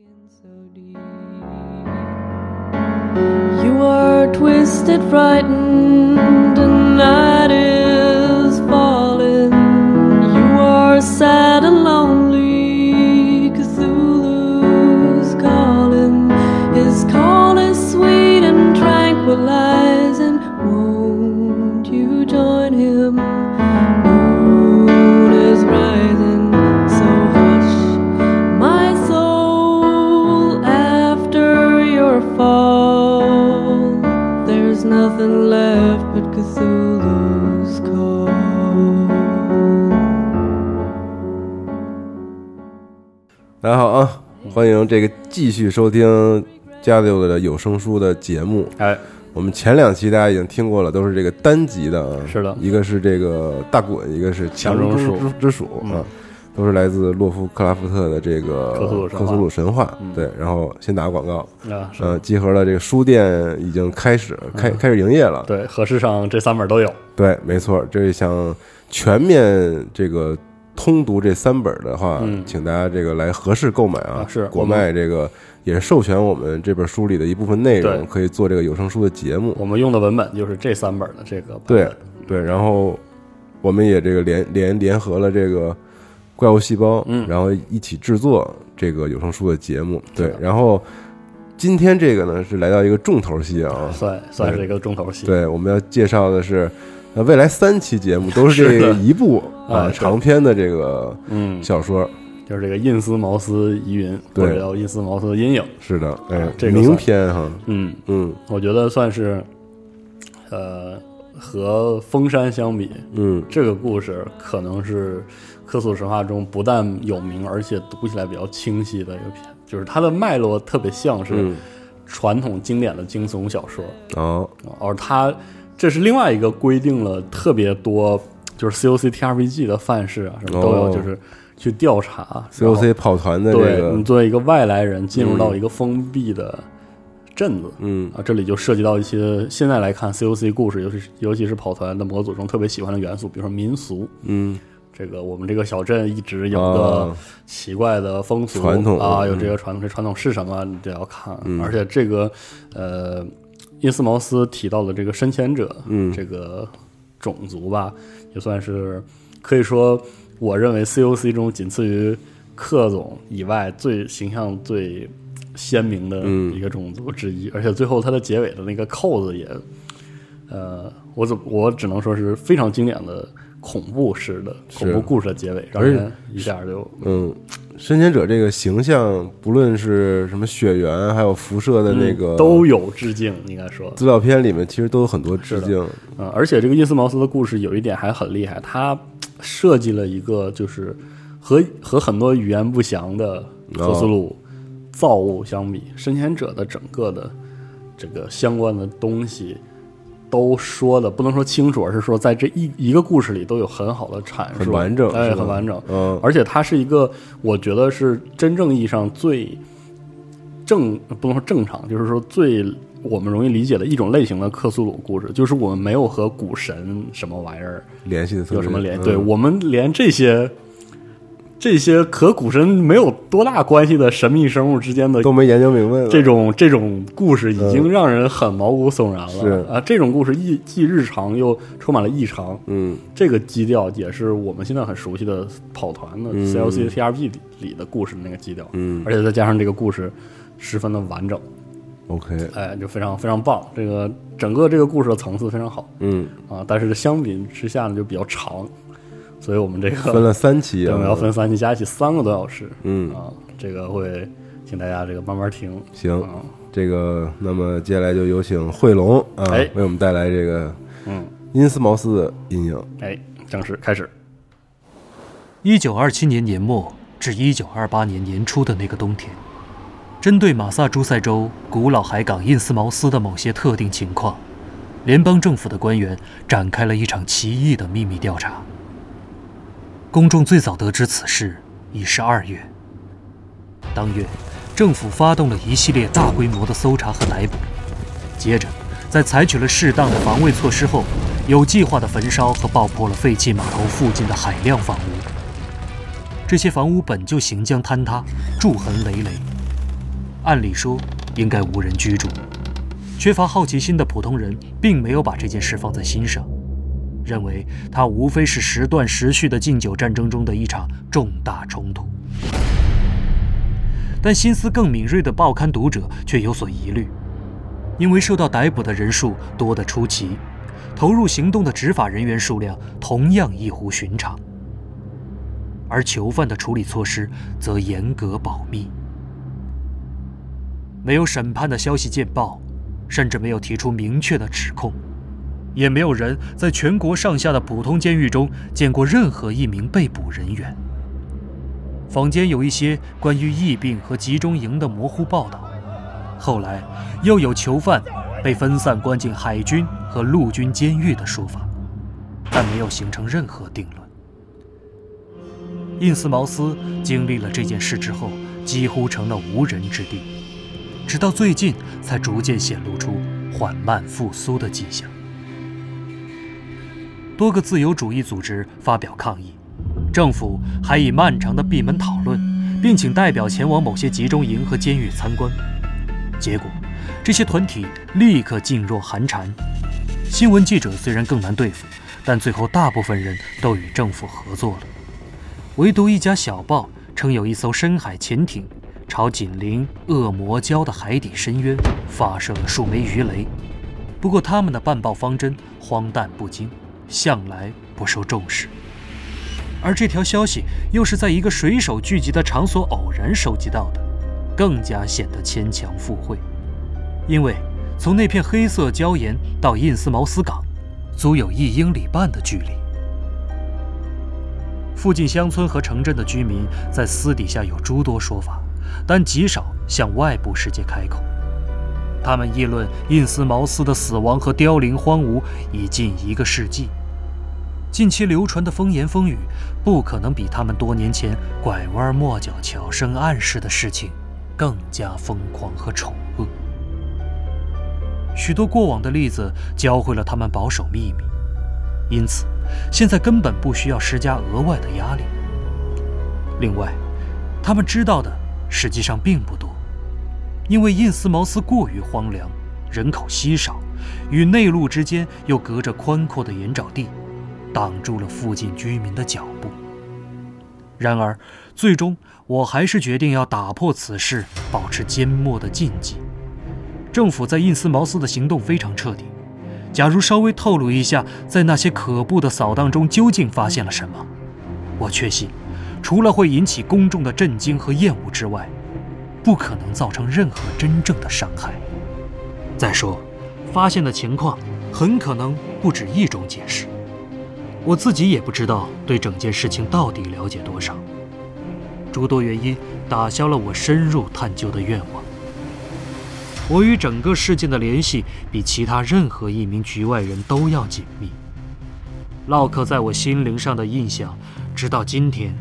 You are twisted, frightened, 欢迎这个继续收听加六的有声书的节目。哎，我们前两期大家已经听过了，都是这个单集的啊。是的。一个是这个大滚，一个是强中之之鼠嗯。啊，都是来自洛夫克拉夫特的这个克苏鲁神话。对，然后先打个广告，啊，是呃，集合了这个书店已经开始开开始营业了。对，合适上这三本都有。对，没错，这想全面这个通读这三本的话，嗯请大家这个来合适购买啊。啊是国我们卖这个也是授权我们这本书里的一部分内容，可以做这个有声书的节目。我们用的文本就是这三本的这个对。对，然后我们也这个联联联合了这个怪物细胞，嗯然后一起制作这个有声书的节目。对然后今天这个呢是来到一个重头戏啊，算算是一个重头戏。对，我们要介绍的是，呃，未来三期节目都是这一部啊长篇的这个嗯，小说。就是这个印斯茅斯疑云，对。或者叫印斯茅斯阴影。是的，哎啊，这个名篇哈，嗯，嗯。我觉得算是，呃，和封山相比，嗯，这个故事可能是科索神话中不但有名，而且读起来比较清晰的一个篇。就是它的脉络特别像是嗯。传统经典的惊悚小说，哦，而它这是另外一个规定了特别多，就是 COC TRPG 的范式啊，什么都有，哦就是去调查 COC 跑团的这对个你，作为一个外来人进入到嗯一个封闭的镇子。嗯啊，这里就涉及到一些现在来看 COC 故事，尤其是尤其是跑团的模组中特别喜欢的元素，比如说民俗。嗯这个我们这个小镇一直有啊个奇怪的风俗传统啊，嗯有这个传统，这传统是什么你得要看。嗯而且这个呃，因斯茅斯提到的这个深潜者，嗯这个种族吧，也算是可以说，我认为 COC 中仅次于克总以外最形象最鲜明的嗯一个种族之一。而且最后它的结尾的那个扣子也，呃，我怎我只能说是非常经典的恐怖式的恐怖故事的结尾，让人一下就嗯，深潜者这个形象，不论是什么血缘，还有辐射的那个嗯都有致敬，应该说。资料片里面，其实都有很多致敬。嗯，而且这个伊斯茅斯的故事有一点还很厉害，他设计了一个就是和和很多语言不详的克苏鲁造物相比，深潜者的整个的这个相关的东西都说的不能说清楚，而是说在这一一个故事里都有很好的阐述，很完整哎，很完整。嗯。而且它是一个，我觉得是真正意义上最正，不能说正常，就是说最我们容易理解的一种类型的克苏鲁故事，就是我们没有和古神什么玩意儿联系的有什么联系，嗯。对我们连这些这些和古神没有多大关系的神秘生物之间的都没研究明白呢。这种这种故事已经让人很毛骨悚然了、是。啊！这种故事既既日常又充满了异常，嗯。这个基调也是我们现在很熟悉的跑团的嗯。CLC、TRP 里里的故事的那个基调，嗯。而且再加上这个故事十分的完整，，OK，哎，就非常非常棒。这个整个这个故事的层次非常好。嗯，啊，但是相比之下呢就比较长，所以我们这个分了三期我们要分三期，加一起三个多小时。嗯，啊，这个会请大家这个慢慢听。行，啊，这个那么接下来就有请惠龙啊，哎。为我们带来这个嗯，因斯茅斯的阴影。哎，正式开始。一九二七年年末至一九二八年年初的那个冬天，针对马萨诸塞州古老海港印斯茅斯的某些特定情况，联邦政府的官员展开了一场奇异的秘密调查。公众最早得知此事已是二月。当月，政府发动了一系列大规模的搜查和逮捕，接着，在采取了适当的防卫措施后，有计划地焚烧和爆破了废弃码头附近的海量房屋。这些房屋本就行将坍塌，柱痕累累，按理说应该无人居住。缺乏好奇心的普通人并没有把这件事放在心上，认为它无非是时断时续的禁酒战争中的一场重大冲突。但心思更敏锐的报刊读者却有所疑虑，因为受到逮捕的人数多得出奇，投入行动的执法人员数量同样异乎寻常，而囚犯的处理措施则严格保密，没有审判的消息见报。甚至没有提出明确的指控，也没有人在全国上下的普通监狱中见过任何一名被捕人员。坊间有一些关于疫病和集中营的模糊报道，后来又有囚犯被分散关进海军和陆军监狱的说法，但没有形成任何定论。印斯茅斯经历了这件事之后，几乎成了无人之地。直到最近，才逐渐显露出缓慢复苏的迹象。多个自由主义组织发表抗议，政府还以漫长的闭门讨论，并请代表前往某些集中营和监狱参观。结果，这些团体立刻噤若寒蝉。新闻记者虽然更难对付，但最后大部分人都与政府合作了。唯独一家小报称有一艘深海潜艇。朝紧邻恶魔礁的海底深渊发射了数枚鱼雷，不过他们的办报方针荒诞不经，向来不受重视。而这条消息又是在一个水手聚集的场所偶然收集到的，更加显得牵强附会。因为从那片黑色礁岩到印斯茅斯港，足有一英里半的距离。附近乡村和城镇的居民在私底下有诸多说法。但极少向外部世界开口。他们议论印斯茅斯的死亡和凋零荒芜已近一个世纪。近期流传的风言风语，不可能比他们多年前拐弯抹角、悄声暗示的事情更加疯狂和丑恶。许多过往的例子教会了他们保守秘密，因此现在根本不需要施加额外的压力。另外，他们知道的。实际上并不多，因为印斯茅斯过于荒凉，人口稀少，与内陆之间又隔着宽阔的盐沼地，挡住了附近居民的脚步。然而，最终我还是决定要打破此事，保持缄默的禁忌。政府在印斯茅斯的行动非常彻底。假如稍微透露一下，在那些可怖的扫荡中究竟发现了什么，我确信。除了会引起公众的震惊和厌恶之外，不可能造成任何真正的伤害。再说，发现的情况很可能不止一种解释。我自己也不知道对整件事情到底了解多少。诸多原因打消了我深入探究的愿望。我与整个事件的联系比其他任何一名局外人都要紧密。唠嗑在我心灵上的印象，直到今天。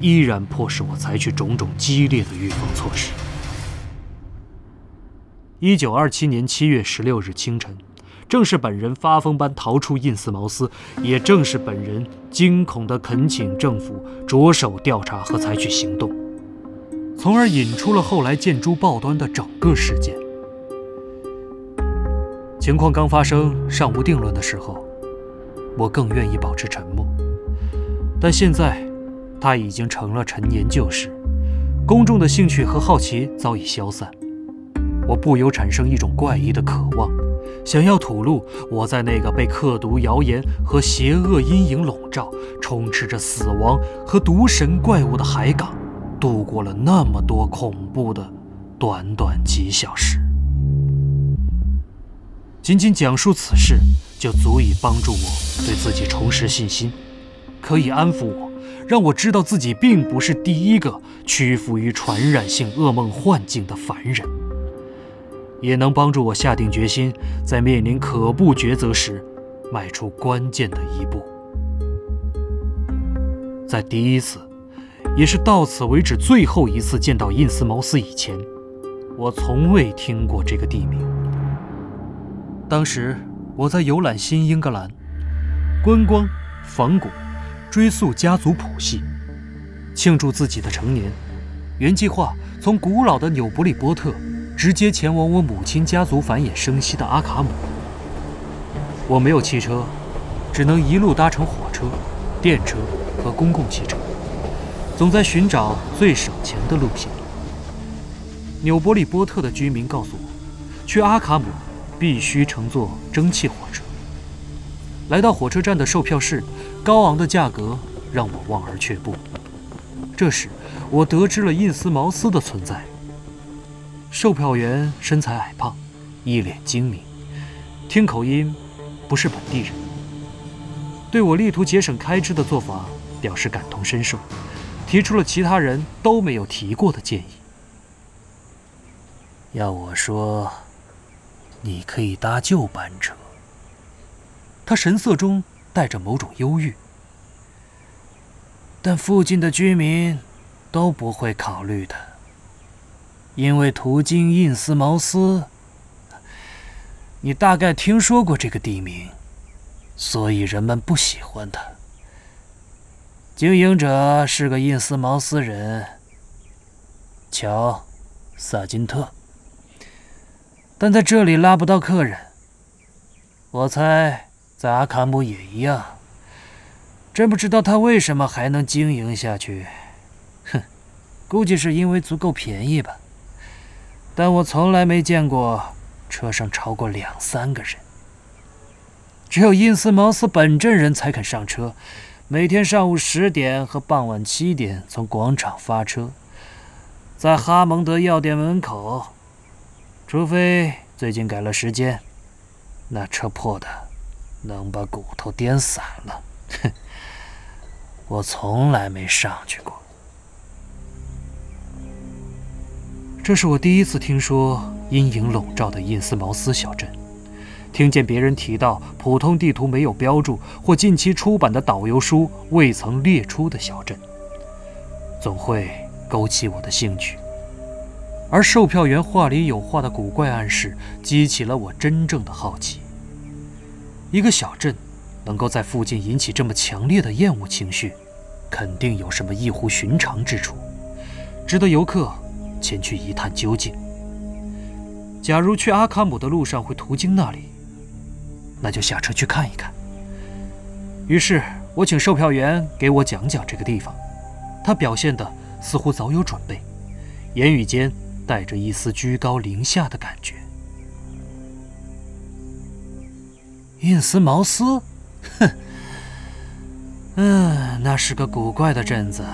依然迫使我采取种种激烈的预防措施。一九二七年七月十六日清晨，正是本人发疯般逃出印斯茅斯，也正是本人惊恐地恳请政府着手调查和采取行动，从而引出了后来见诸报端的整个事件。情况刚发生尚无定论的时候，我更愿意保持沉默，但现在。它已经成了陈年旧事，公众的兴趣和好奇早已消散。我不由产生一种怪异的渴望，想要吐露我在那个被刻毒谣言和邪恶阴影笼罩、充斥着死亡和毒神怪物的海港，度过了那么多恐怖的短短几小时。仅仅讲述此事，就足以帮助我对自己重拾信心，可以安抚我。让我知道自己并不是第一个屈服于传染性噩梦幻境的凡人，也能帮助我下定决心，在面临可怖抉择时，迈出关键的一步。在第一次，也是到此为止最后一次见到印斯茅斯以前，我从未听过这个地名。当时我在游览新英格兰，观光仿古。追溯家族谱系，庆祝自己的成年，原计划从古老的纽伯利波特直接前往我母亲家族繁衍生息的阿卡姆。我没有汽车，只能一路搭乘火车、电车和公共汽车，总在寻找最省钱的路线。纽伯里波特的居民告诉我，去阿卡姆必须乘坐蒸汽火车。来到火车站的售票室，高昂的价格让我望而却步。这时，我得知了印斯茅斯的存在。售票员身材矮胖，一脸精明，听口音不是本地人。对我力图节省开支的做法表示感同身受，提出了其他人都没有提过的建议。要我说，你可以搭旧班车。他神色中带着某种忧郁，但附近的居民都不会考虑的，因为途经印斯茅斯，你大概听说过这个地名，所以人们不喜欢它。经营者是个印斯茅斯人，乔·萨金特，但在这里拉不到客人。我猜。在阿卡姆也一样，真不知道他为什么还能经营下去。哼，估计是因为足够便宜吧。但我从来没见过车上超过两三个人。只有因斯茅斯本镇人才肯上车，每天上午十点和傍晚七点从广场发车，在哈蒙德药店门口，除非最近改了时间，那车破的。能把骨头颠散了，哼！我从来没上去过。这是我第一次听说阴影笼罩的印斯茅斯小镇，听见别人提到普通地图没有标注或近期出版的导游书未曾列出的小镇，总会勾起我的兴趣。而售票员话里有话的古怪暗示，激起了我真正的好奇。一个小镇能够在附近引起这么强烈的厌恶情绪，肯定有什么异乎寻常之处，值得游客前去一探究竟。假如去阿卡姆的路上会途经那里，那就下车去看一看。于是我请售票员给我讲讲这个地方，他表现的似乎早有准备，言语间带着一丝居高临下的感觉。印斯茅斯，哼，嗯，那是个古怪的镇子，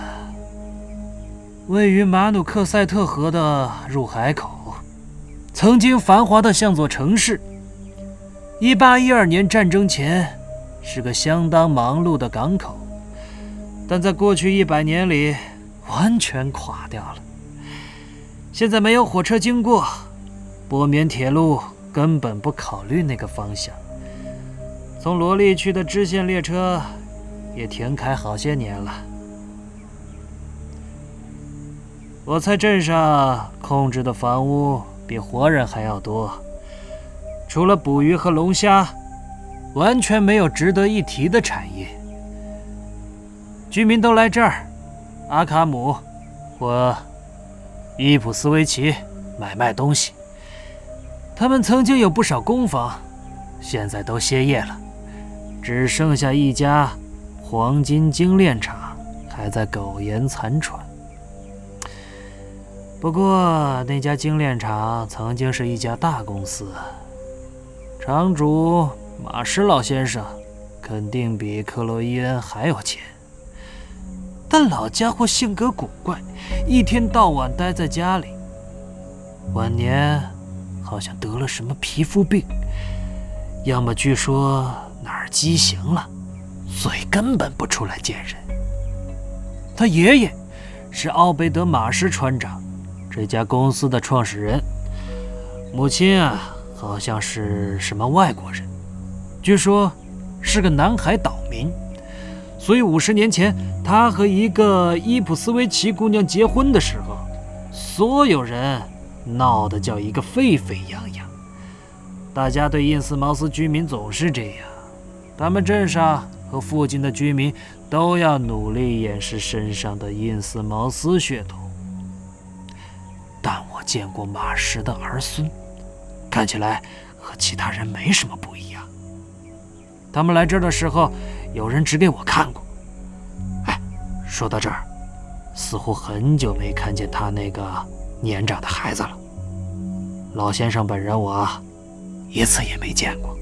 位于马努克塞特河的入海口，曾经繁华的像座城市。一八一二年战争前，是个相当忙碌的港口，但在过去一百年里，完全垮掉了。现在没有火车经过，波缅铁路根本不考虑那个方向。从罗利去的支线列车也停开好些年了。我猜镇上控制的房屋比活人还要多，除了捕鱼和龙虾，完全没有值得一提的产业。居民都来这儿，阿卡姆或伊普斯维奇买卖东西。他们曾经有不少工坊，现在都歇业了。只剩下一家黄金精炼厂还在苟延残喘。不过，那家精炼厂曾经是一家大公司，厂主马什老先生肯定比克洛伊恩还有钱。但老家伙性格古怪，一天到晚待在家里，晚年好像得了什么皮肤病，要么据说。哪儿畸形了？所以根本不出来见人。他爷爷是奥贝德马什船长，这家公司的创始人。母亲啊，好像是什么外国人，据说是个南海岛民。所以五十年前，他和一个伊普斯维奇姑娘结婚的时候，所有人闹得叫一个沸沸扬扬。大家对印斯茅斯居民总是这样。他们镇上和附近的居民都要努力掩饰身上的印斯茅斯血统，但我见过马什的儿孙，看起来和其他人没什么不一样。他们来这儿的时候，有人指给我看过。哎，说到这儿，似乎很久没看见他那个年长的孩子了。老先生本人我一次也没见过。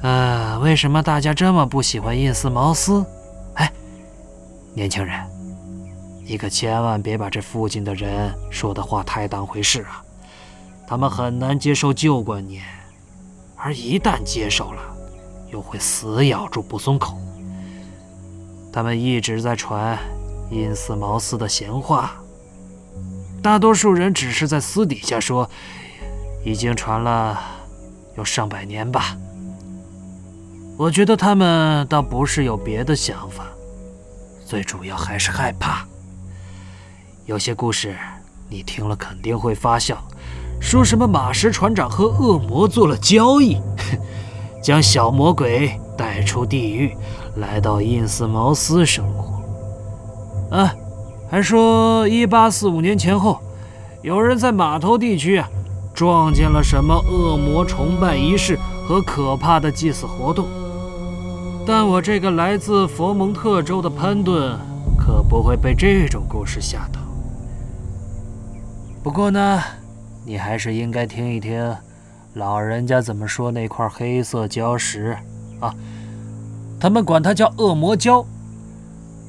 呃，为什么大家这么不喜欢印斯茅斯？哎，年轻人，你可千万别把这附近的人说的话太当回事啊！他们很难接受旧观念，而一旦接受了，又会死咬住不松口。他们一直在传印斯茅斯的闲话，大多数人只是在私底下说，已经传了有上百年吧。我觉得他们倒不是有别的想法，最主要还是害怕。有些故事你听了肯定会发笑，说什么马什船长和恶魔做了交易，将小魔鬼带出地狱，来到印斯茅斯生活。啊，还说一八四五年前后，有人在码头地区啊，撞见了什么恶魔崇拜仪式和可怕的祭祀活动。但我这个来自佛蒙特州的潘顿，可不会被这种故事吓到。不过呢，你还是应该听一听，老人家怎么说那块黑色礁石啊？他们管它叫恶魔礁。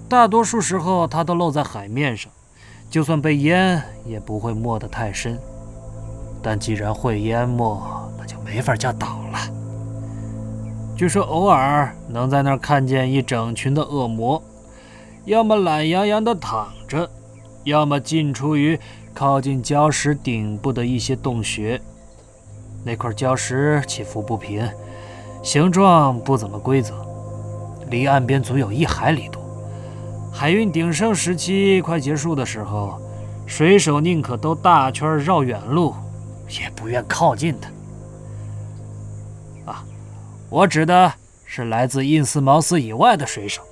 大多数时候，它都露在海面上，就算被淹，也不会没得太深。但既然会淹没，那就没法叫岛了。据说偶尔能在那儿看见一整群的恶魔，要么懒洋洋地躺着，要么进出于靠近礁石顶部的一些洞穴。那块礁石起伏不平，形状不怎么规则，离岸边足有一海里多。海运鼎盛时期快结束的时候，水手宁可兜大圈绕远路，也不愿靠近它。我指的是来自印斯茅斯以外的水手，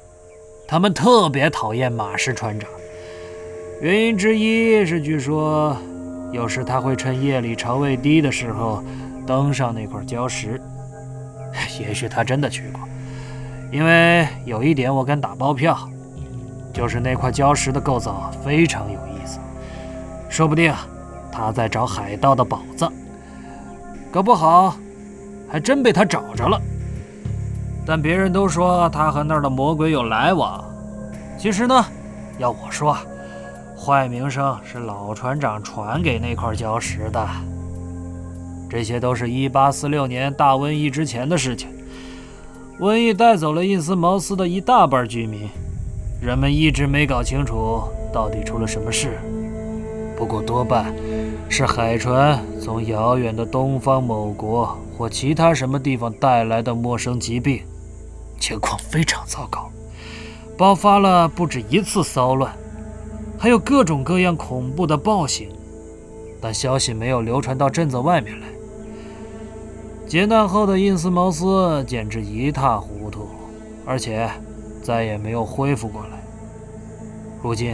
他们特别讨厌马什船长。原因之一是，据说有时他会趁夜里潮位低的时候登上那块礁石。也许他真的去过，因为有一点我敢打包票，就是那块礁石的构造非常有意思，说不定他在找海盗的宝藏，搞不好还真被他找着了。但别人都说他和那儿的魔鬼有来往，其实呢，要我说，坏名声是老船长传给那块礁石的。这些都是一八四六年大瘟疫之前的事情，瘟疫带走了印斯茅斯的一大半居民，人们一直没搞清楚到底出了什么事。不过多半是海船从遥远的东方某国或其他什么地方带来的陌生疾病。情况非常糟糕，爆发了不止一次骚乱，还有各种各样恐怖的暴行，但消息没有流传到镇子外面来。劫难后的印斯茅斯简直一塌糊涂，而且再也没有恢复过来。如今，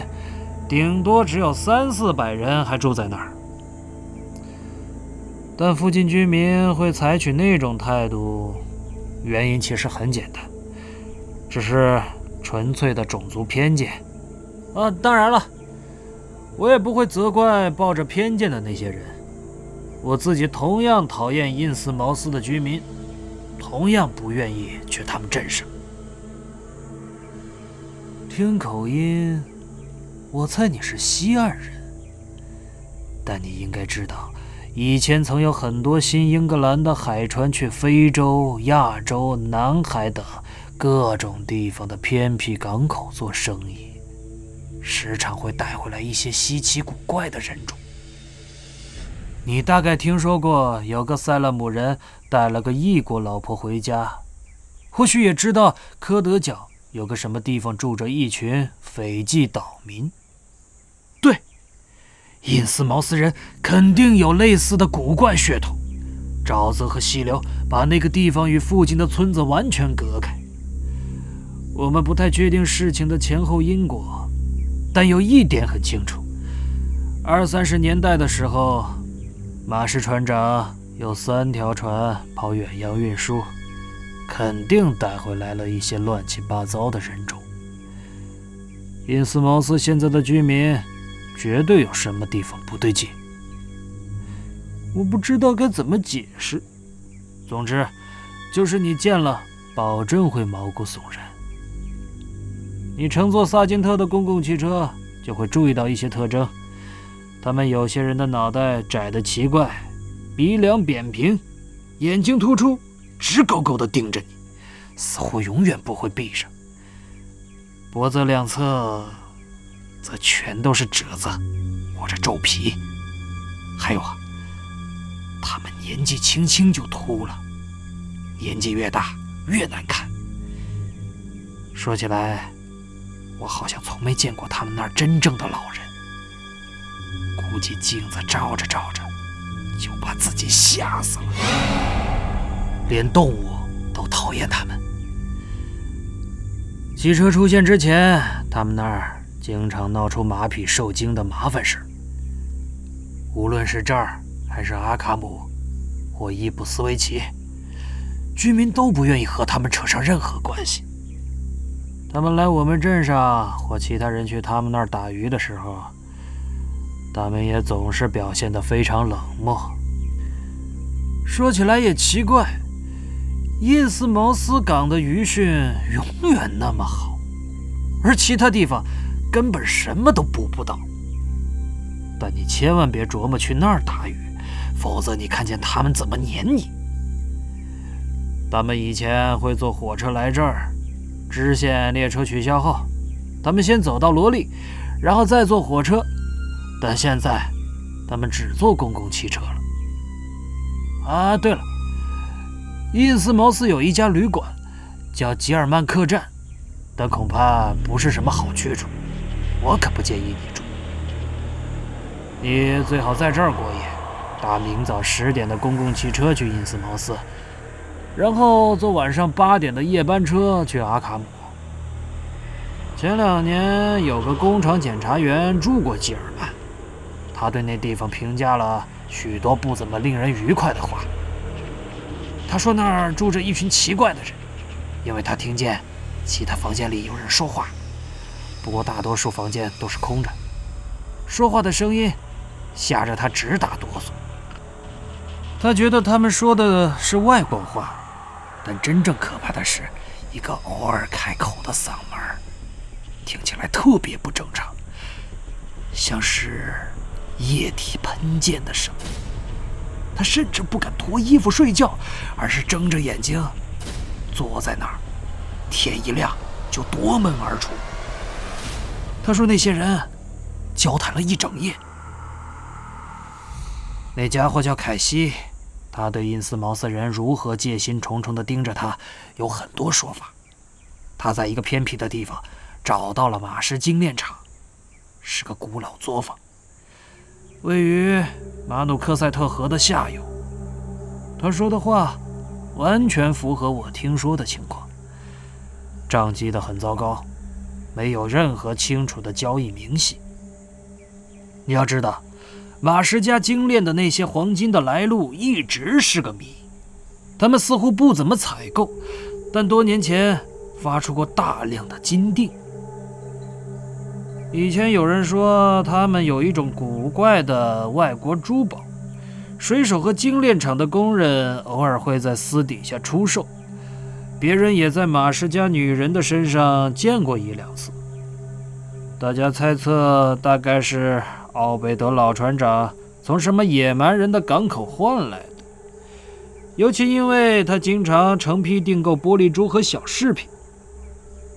顶多只有三四百人还住在那儿，但附近居民会采取那种态度，原因其实很简单。只是纯粹的种族偏见，啊，当然了，我也不会责怪抱着偏见的那些人。我自己同样讨厌印斯茅斯的居民，同样不愿意去他们镇上。听口音，我猜你是西岸人，但你应该知道，以前曾有很多新英格兰的海船去非洲、亚洲、南海等。各种地方的偏僻港口做生意，时常会带回来一些稀奇古怪的人种。你大概听说过有个塞勒姆人带了个异国老婆回家，或许也知道科德角有个什么地方住着一群斐济岛民。对，印斯茅斯人肯定有类似的古怪血统。沼泽和溪流把那个地方与附近的村子完全隔开。我们不太确定事情的前后因果，但有一点很清楚：二三十年代的时候，马氏船长有三条船跑远洋运输，肯定带回来了一些乱七八糟的人种。因斯茅斯现在的居民，绝对有什么地方不对劲。我不知道该怎么解释。总之，就是你见了，保证会毛骨悚然。你乘坐萨金特的公共汽车，就会注意到一些特征。他们有些人的脑袋窄得奇怪，鼻梁扁平，眼睛突出，直勾勾地盯着你，似乎永远不会闭上。脖子两侧则全都是褶子或者皱皮。还有啊，他们年纪轻轻就秃了，年纪越大越难看。说起来。我好像从没见过他们那儿真正的老人，估计镜子照着照着就把自己吓死了。连动物都讨厌他们。汽车出现之前，他们那儿经常闹出马匹受惊的麻烦事无论是这儿，还是阿卡姆，或伊布斯维奇，居民都不愿意和他们扯上任何关系。他们来我们镇上，或其他人去他们那儿打鱼的时候，他们也总是表现得非常冷漠。说起来也奇怪，印斯茅斯港的鱼汛永远那么好，而其他地方根本什么都捕不到。但你千万别琢磨去那儿打鱼，否则你看见他们怎么撵你。他们以前会坐火车来这儿。支线列车取消后，他们先走到罗利，然后再坐火车。但现在，他们只坐公共汽车了。啊，对了，印斯茅斯有一家旅馆，叫吉尔曼客栈，但恐怕不是什么好去处。我可不建议你住。你最好在这儿过夜，搭明早十点的公共汽车去印斯茅斯。然后坐晚上八点的夜班车去阿卡姆。前两年有个工厂检查员住过吉尔曼，他对那地方评价了许多不怎么令人愉快的话。他说那儿住着一群奇怪的人，因为他听见其他房间里有人说话，不过大多数房间都是空着，说话的声音吓着他直打哆嗦。他觉得他们说的是外国话。但真正可怕的是，一个偶尔开口的嗓门，听起来特别不正常，像是液体喷溅的声音。他甚至不敢脱衣服睡觉，而是睁着眼睛坐在那儿，天一亮就夺门而出。他说那些人交谈了一整夜。那家伙叫凯西。他对因斯茅斯人如何戒心重重地盯着他有很多说法。他在一个偏僻的地方找到了马氏精炼厂，是个古老作坊，位于马努克塞特河的下游。他说的话完全符合我听说的情况。账记得很糟糕，没有任何清楚的交易明细。你要知道。马氏家精炼的那些黄金的来路一直是个谜，他们似乎不怎么采购，但多年前发出过大量的金锭。以前有人说他们有一种古怪的外国珠宝，水手和精炼厂的工人偶尔会在私底下出售，别人也在马氏家女人的身上见过一两次。大家猜测，大概是。奥贝德老船长从什么野蛮人的港口换来的？尤其因为他经常成批订购玻璃珠和小饰品，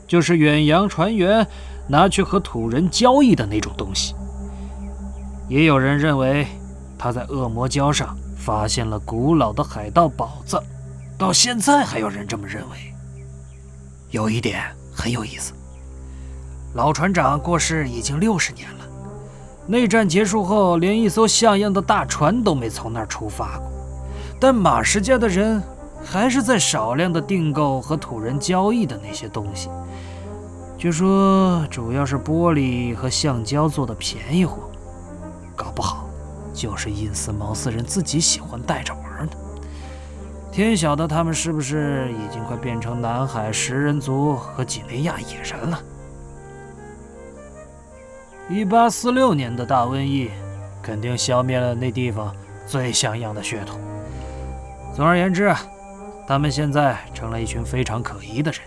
就是远洋船员拿去和土人交易的那种东西。也有人认为他在恶魔礁上发现了古老的海盗宝藏，到现在还有人这么认为。有一点很有意思，老船长过世已经六十年了。内战结束后，连一艘像样的大船都没从那儿出发过。但马什家的人还是在少量的订购和土人交易的那些东西。据说主要是玻璃和橡胶做的便宜货，搞不好就是印斯茅斯人自己喜欢带着玩呢。天晓得他们是不是已经快变成南海食人族和几内亚野人了？一八四六年的大瘟疫，肯定消灭了那地方最像样的血统。总而言之，他们现在成了一群非常可疑的人。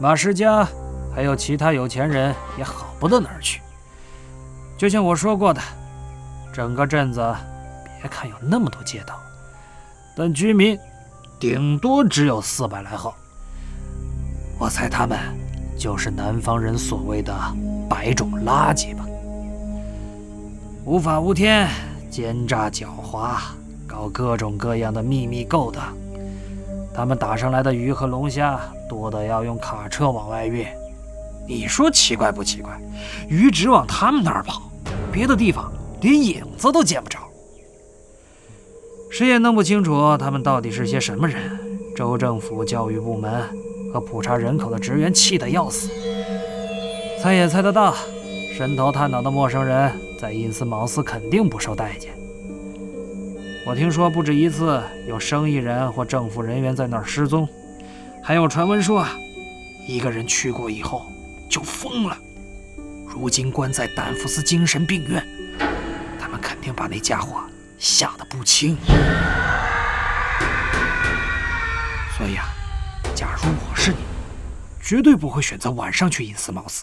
马世家还有其他有钱人也好不到哪儿去。就像我说过的，整个镇子别看有那么多街道，但居民顶多只有四百来号。我猜他们就是南方人所谓的“百种垃圾”吧，无法无天，奸诈狡猾，搞各种各样的秘密勾当。他们打上来的鱼和龙虾多得要用卡车往外运，你说奇怪不奇怪？鱼只往他们那儿跑，别的地方连影子都见不着。谁也弄不清楚他们到底是些什么人。州政府教育部门和普查人口的职员气得要死。猜也猜得到，伸头探脑的陌生人在因斯茅斯肯定不受待见。我听说不止一次有生意人或政府人员在那儿失踪，还有传闻说，一个人去过以后就疯了，如今关在丹佛斯精神病院。他们肯定把那家伙吓得不轻。所以啊，假如我是你，绝对不会选择晚上去因斯茅斯。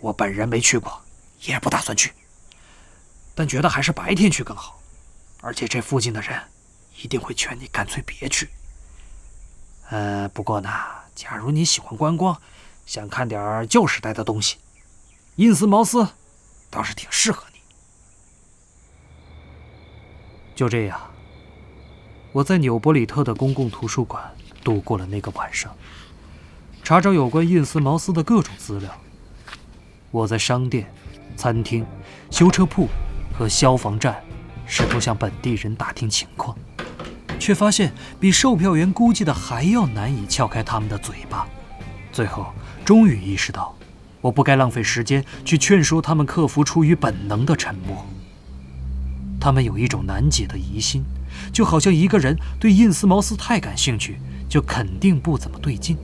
我本人没去过，也不打算去，但觉得还是白天去更好。而且这附近的人一定会劝你干脆别去。呃，不过呢，假如你喜欢观光，想看点旧时代的东西，印斯茅斯倒是挺适合你。就这样，我在纽伯里特的公共图书馆度过了那个晚上，查找有关印斯茅斯的各种资料。我在商店、餐厅、修车铺和消防站。试图向本地人打听情况，却发现比售票员估计的还要难以撬开他们的嘴巴。最后，终于意识到，我不该浪费时间去劝说他们克服出于本能的沉默。他们有一种难解的疑心，就好像一个人对印斯茅斯太感兴趣，就肯定不怎么对劲。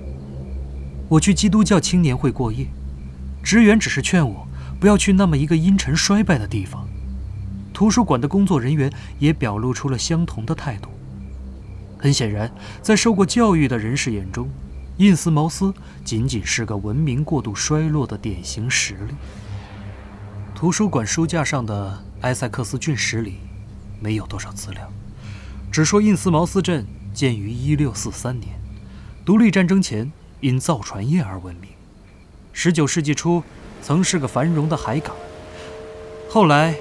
我去基督教青年会过夜，职员只是劝我不要去那么一个阴沉衰败的地方。图书馆的工作人员也表露出了相同的态度。很显然，在受过教育的人士眼中，印斯茅斯仅仅是个文明过度衰落的典型实例。图书馆书架上的埃塞克斯郡史里没有多少资料，只说印斯茅斯镇建于1643年，独立战争前因造船业而闻名。19世纪初曾是个繁荣的海港，后来。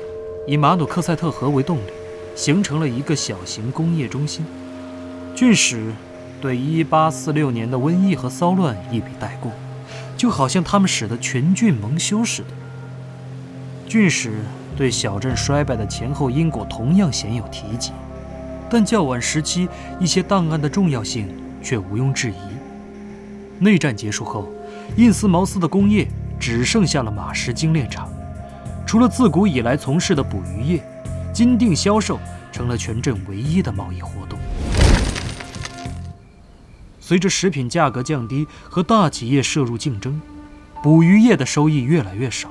以马努克塞特河为动力，形成了一个小型工业中心。郡史对1846年的瘟疫和骚乱一笔带过，就好像他们使得全郡蒙羞似的。郡史对小镇衰败的前后因果同样鲜有提及，但较晚时期一些档案的重要性却毋庸置疑。内战结束后，印斯茅斯的工业只剩下了马石精炼厂。除了自古以来从事的捕鱼业，金锭销售成了全镇唯一的贸易活动。随着食品价格降低和大企业涉入竞争，捕鱼业的收益越来越少。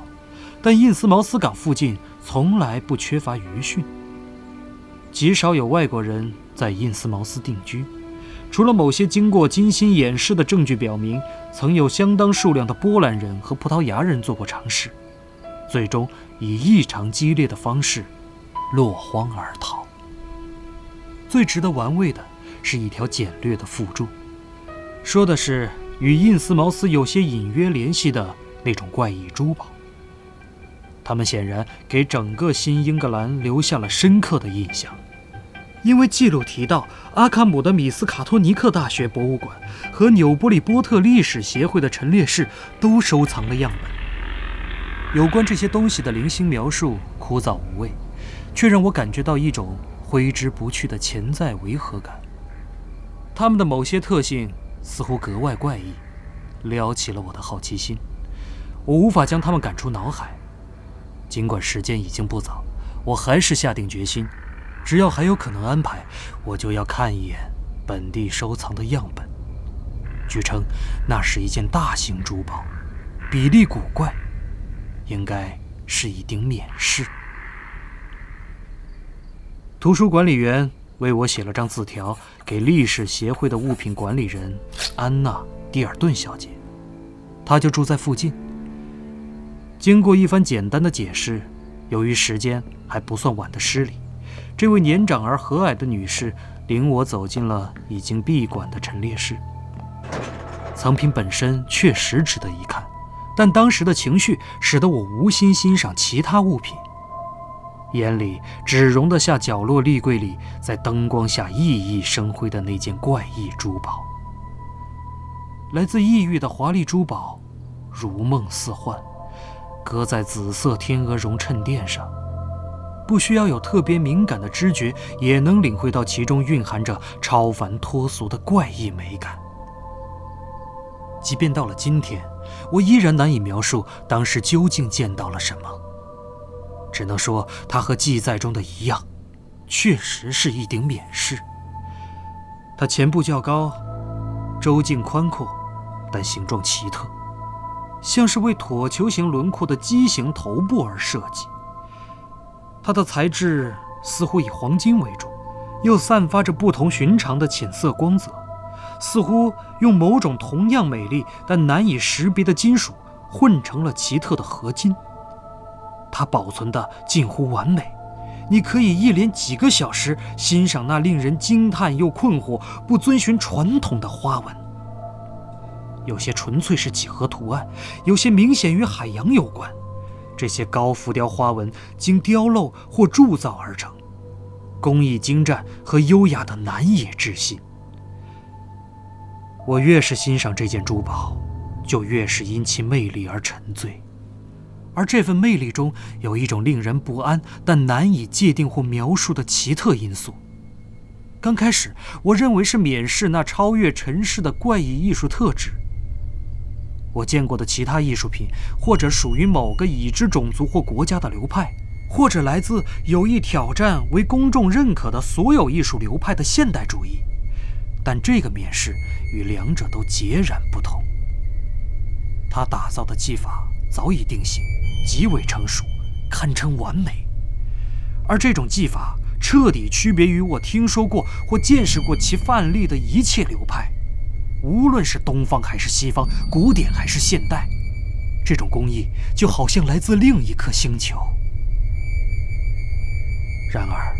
但印斯茅斯港附近从来不缺乏鱼汛，极少有外国人在印斯茅斯定居。除了某些经过精心掩饰的证据表明，曾有相当数量的波兰人和葡萄牙人做过尝试。最终以异常激烈的方式落荒而逃。最值得玩味的是一条简略的附注，说的是与印斯茅斯有些隐约联系的那种怪异珠宝。他们显然给整个新英格兰留下了深刻的印象，因为记录提到阿卡姆的米斯卡托尼克大学博物馆和纽波利波特历史协会的陈列室都收藏了样本。有关这些东西的零星描述枯燥无味，却让我感觉到一种挥之不去的潜在违和感。它们的某些特性似乎格外怪异，撩起了我的好奇心。我无法将它们赶出脑海。尽管时间已经不早，我还是下定决心，只要还有可能安排，我就要看一眼本地收藏的样本。据称，那是一件大型珠宝，比例古怪，应该是一顶冕饰。图书管理员为我写了张字条，给历史协会的物品管理人安娜·蒂尔顿小姐，她就住在附近。经过一番简单的解释，由于时间还不算晚的失礼，这位年长而和蔼的女士领我走进了已经闭馆的陈列室。藏品本身确实值得一看，但当时的情绪使得我无心欣赏其他物品，眼里只容得下角落立柜里在灯光下熠熠生辉的那件怪异珠宝。来自异域的华丽珠宝，如梦似幻。搁在紫色天鹅绒衬垫上，不需要有特别敏感的知觉，也能领会到其中蕴含着超凡脱俗的怪异美感。即便到了今天，我依然难以描述当时究竟见到了什么。只能说，它和记载中的一样，确实是一顶冕饰。它前部较高，周径宽阔，但形状奇特。像是为椭球形轮廓的畸形头部而设计。它的材质似乎以黄金为主，又散发着不同寻常的浅色光泽，似乎用某种同样美丽但难以识别的金属混成了奇特的合金。它保存的近乎完美，你可以一连几个小时欣赏那令人惊叹又困惑、不遵循传统的花纹。有些纯粹是几何图案，有些明显与海洋有关。这些高浮雕花纹经雕镂或铸造而成，工艺精湛和优雅的难以置信。我越是欣赏这件珠宝，就越是因其魅力而沉醉。而这份魅力中有一种令人不安但难以界定或描述的奇特因素。刚开始，我认为是冕饰那超越尘世的怪异艺术特质。我见过的其他艺术品，或者属于某个已知种族或国家的流派，或者来自有意挑战为公众认可的所有艺术流派的现代主义，但这个面试与两者都截然不同。他打造的技法早已定型，极为成熟，堪称完美，而这种技法彻底区别于我听说过或见识过其范例的一切流派。无论是东方还是西方，古典还是现代，这种工艺就好像来自另一颗星球。然而，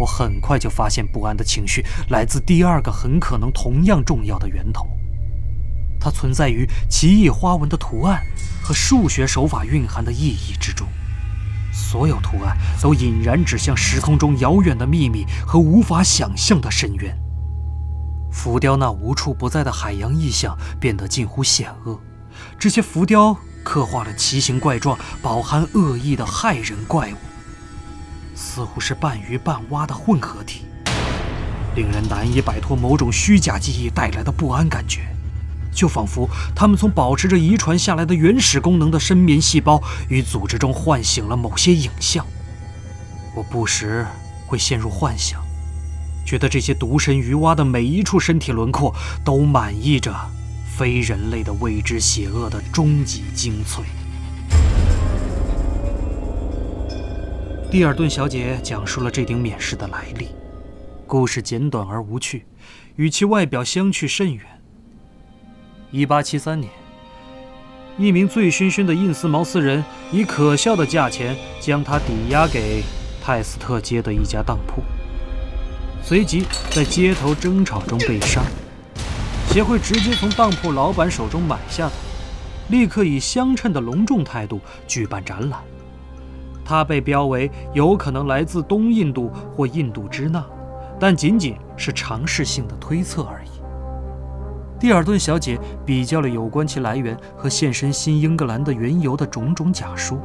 我很快就发现不安的情绪来自第二个很可能同样重要的源头，它存在于奇异花纹的图案和数学手法蕴含的意义之中。所有图案都引然指向时空中遥远的秘密和无法想象的深渊。浮雕那无处不在的海洋意象变得近乎险恶，这些浮雕刻画了奇形怪状、饱含恶意的骇人怪物，似乎是半鱼半蛙的混合体，令人难以摆脱某种虚假记忆带来的不安感觉，就仿佛他们从保持着遗传下来的原始功能的深眠细胞与组织中唤醒了某些影像。我不时会陷入幻想。觉得这些独身鱼蛙的每一处身体轮廓都满溢着非人类的未知邪恶的终极精粹。蒂尔顿小姐讲述了这顶冕饰的来历，故事简短而无趣，与其外表相去甚远。一八七三年，一名醉醺醺的印斯茅斯人以可笑的价钱将它抵押给泰斯特街的一家当铺。随即在街头争吵中被杀。协会直接从当铺老板手中买下它，立刻以相称的隆重态度举办展览。它被标为有可能来自东印度或印度支那，但仅仅是尝试性的推测而已。蒂尔顿小姐比较了有关其来源和现身新英格兰的缘由的种种假说，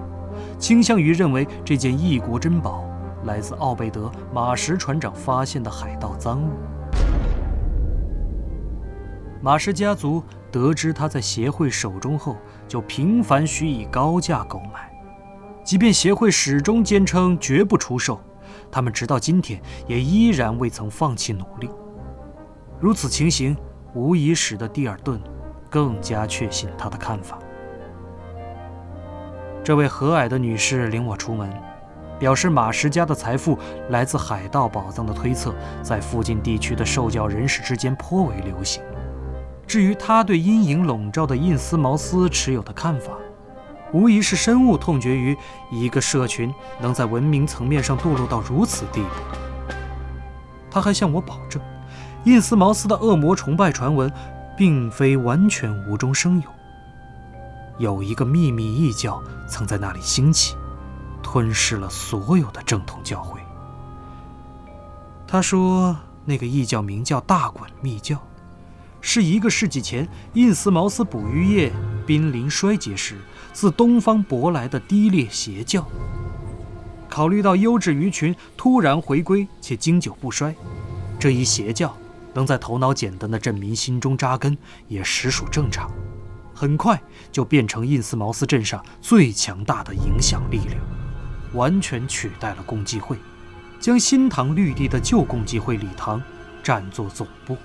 倾向于认为这件异国珍宝。来自奥贝德·马什船长发现的海盗赃物。马什家族得知他在协会手中后，就频繁许以高价购买，即便协会始终坚称绝不出售，他们直到今天也依然未曾放弃努力。如此情形，无疑使得蒂尔顿更加确信他的看法。这位和蔼的女士领我出门，表示马什家的财富来自海盗宝藏的推测，在附近地区的受教人士之间颇为流行。至于他对阴影笼罩的印斯茅斯持有的看法，无疑是深恶痛绝于一个社群能在文明层面上堕落到如此地步。他还向我保证，印斯茅斯的恶魔崇拜传闻，并非完全无中生有。有一个秘密异教曾在那里兴起，吞噬了所有的正统教会。他说，那个异教名叫大滚密教，是一个世纪前印斯茅斯捕鱼业濒临衰竭时自东方舶来的低劣邪教。考虑到优质鱼群突然回归且经久不衰，这一邪教能在头脑简单的镇民心中扎根，也实属正常。很快就变成印斯茅斯镇上最强大的影响力量，完全取代了共济会，将新堂绿地的旧共济会礼堂占作总部。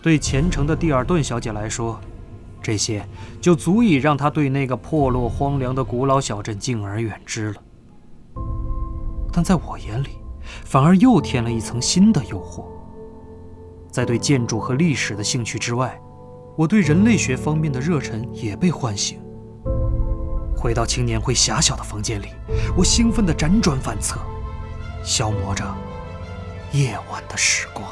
对虔诚的蒂尔顿小姐来说，这些就足以让她对那个破落荒凉的古老小镇敬而远之了。但在我眼里，反而又添了一层新的诱惑。在对建筑和历史的兴趣之外，我对人类学方面的热忱也被唤醒。回到青年会狭小的房间里，我兴奋地辗转反侧，消磨着夜晚的时光。